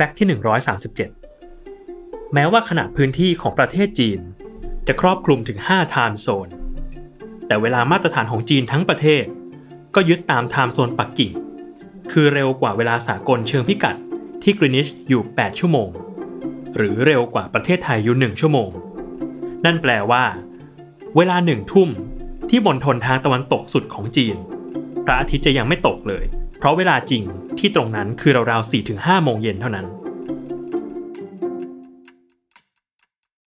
ฟกต์ที่ 137 แม้ว่าขนาดพื้นที่ของประเทศจีน จะครอบคลุมถึง5 time zone แต่เวลามาตรฐานของจีนทั้งประเทศ ก็ยึดตาม time zone ปักกิ่ง คือเร็วกว่าเวลาสากลเชิงพิกัดที่กรีนิชอยู่ 8 ชั่วโมง หรือเร็วกว่าประเทศไทยอยู่ 1 ชั่วโมง นั่นแปลว่า เวลาหนึ่งทุ่มที่บนทนทางตะวันตกสุดของจีน พระอาทิตย์จะยังไม่ตกเลย เพราะเวลาจริง ที่ตรงนั้นคือราวๆ4-5โมงเย็นเท่านั้น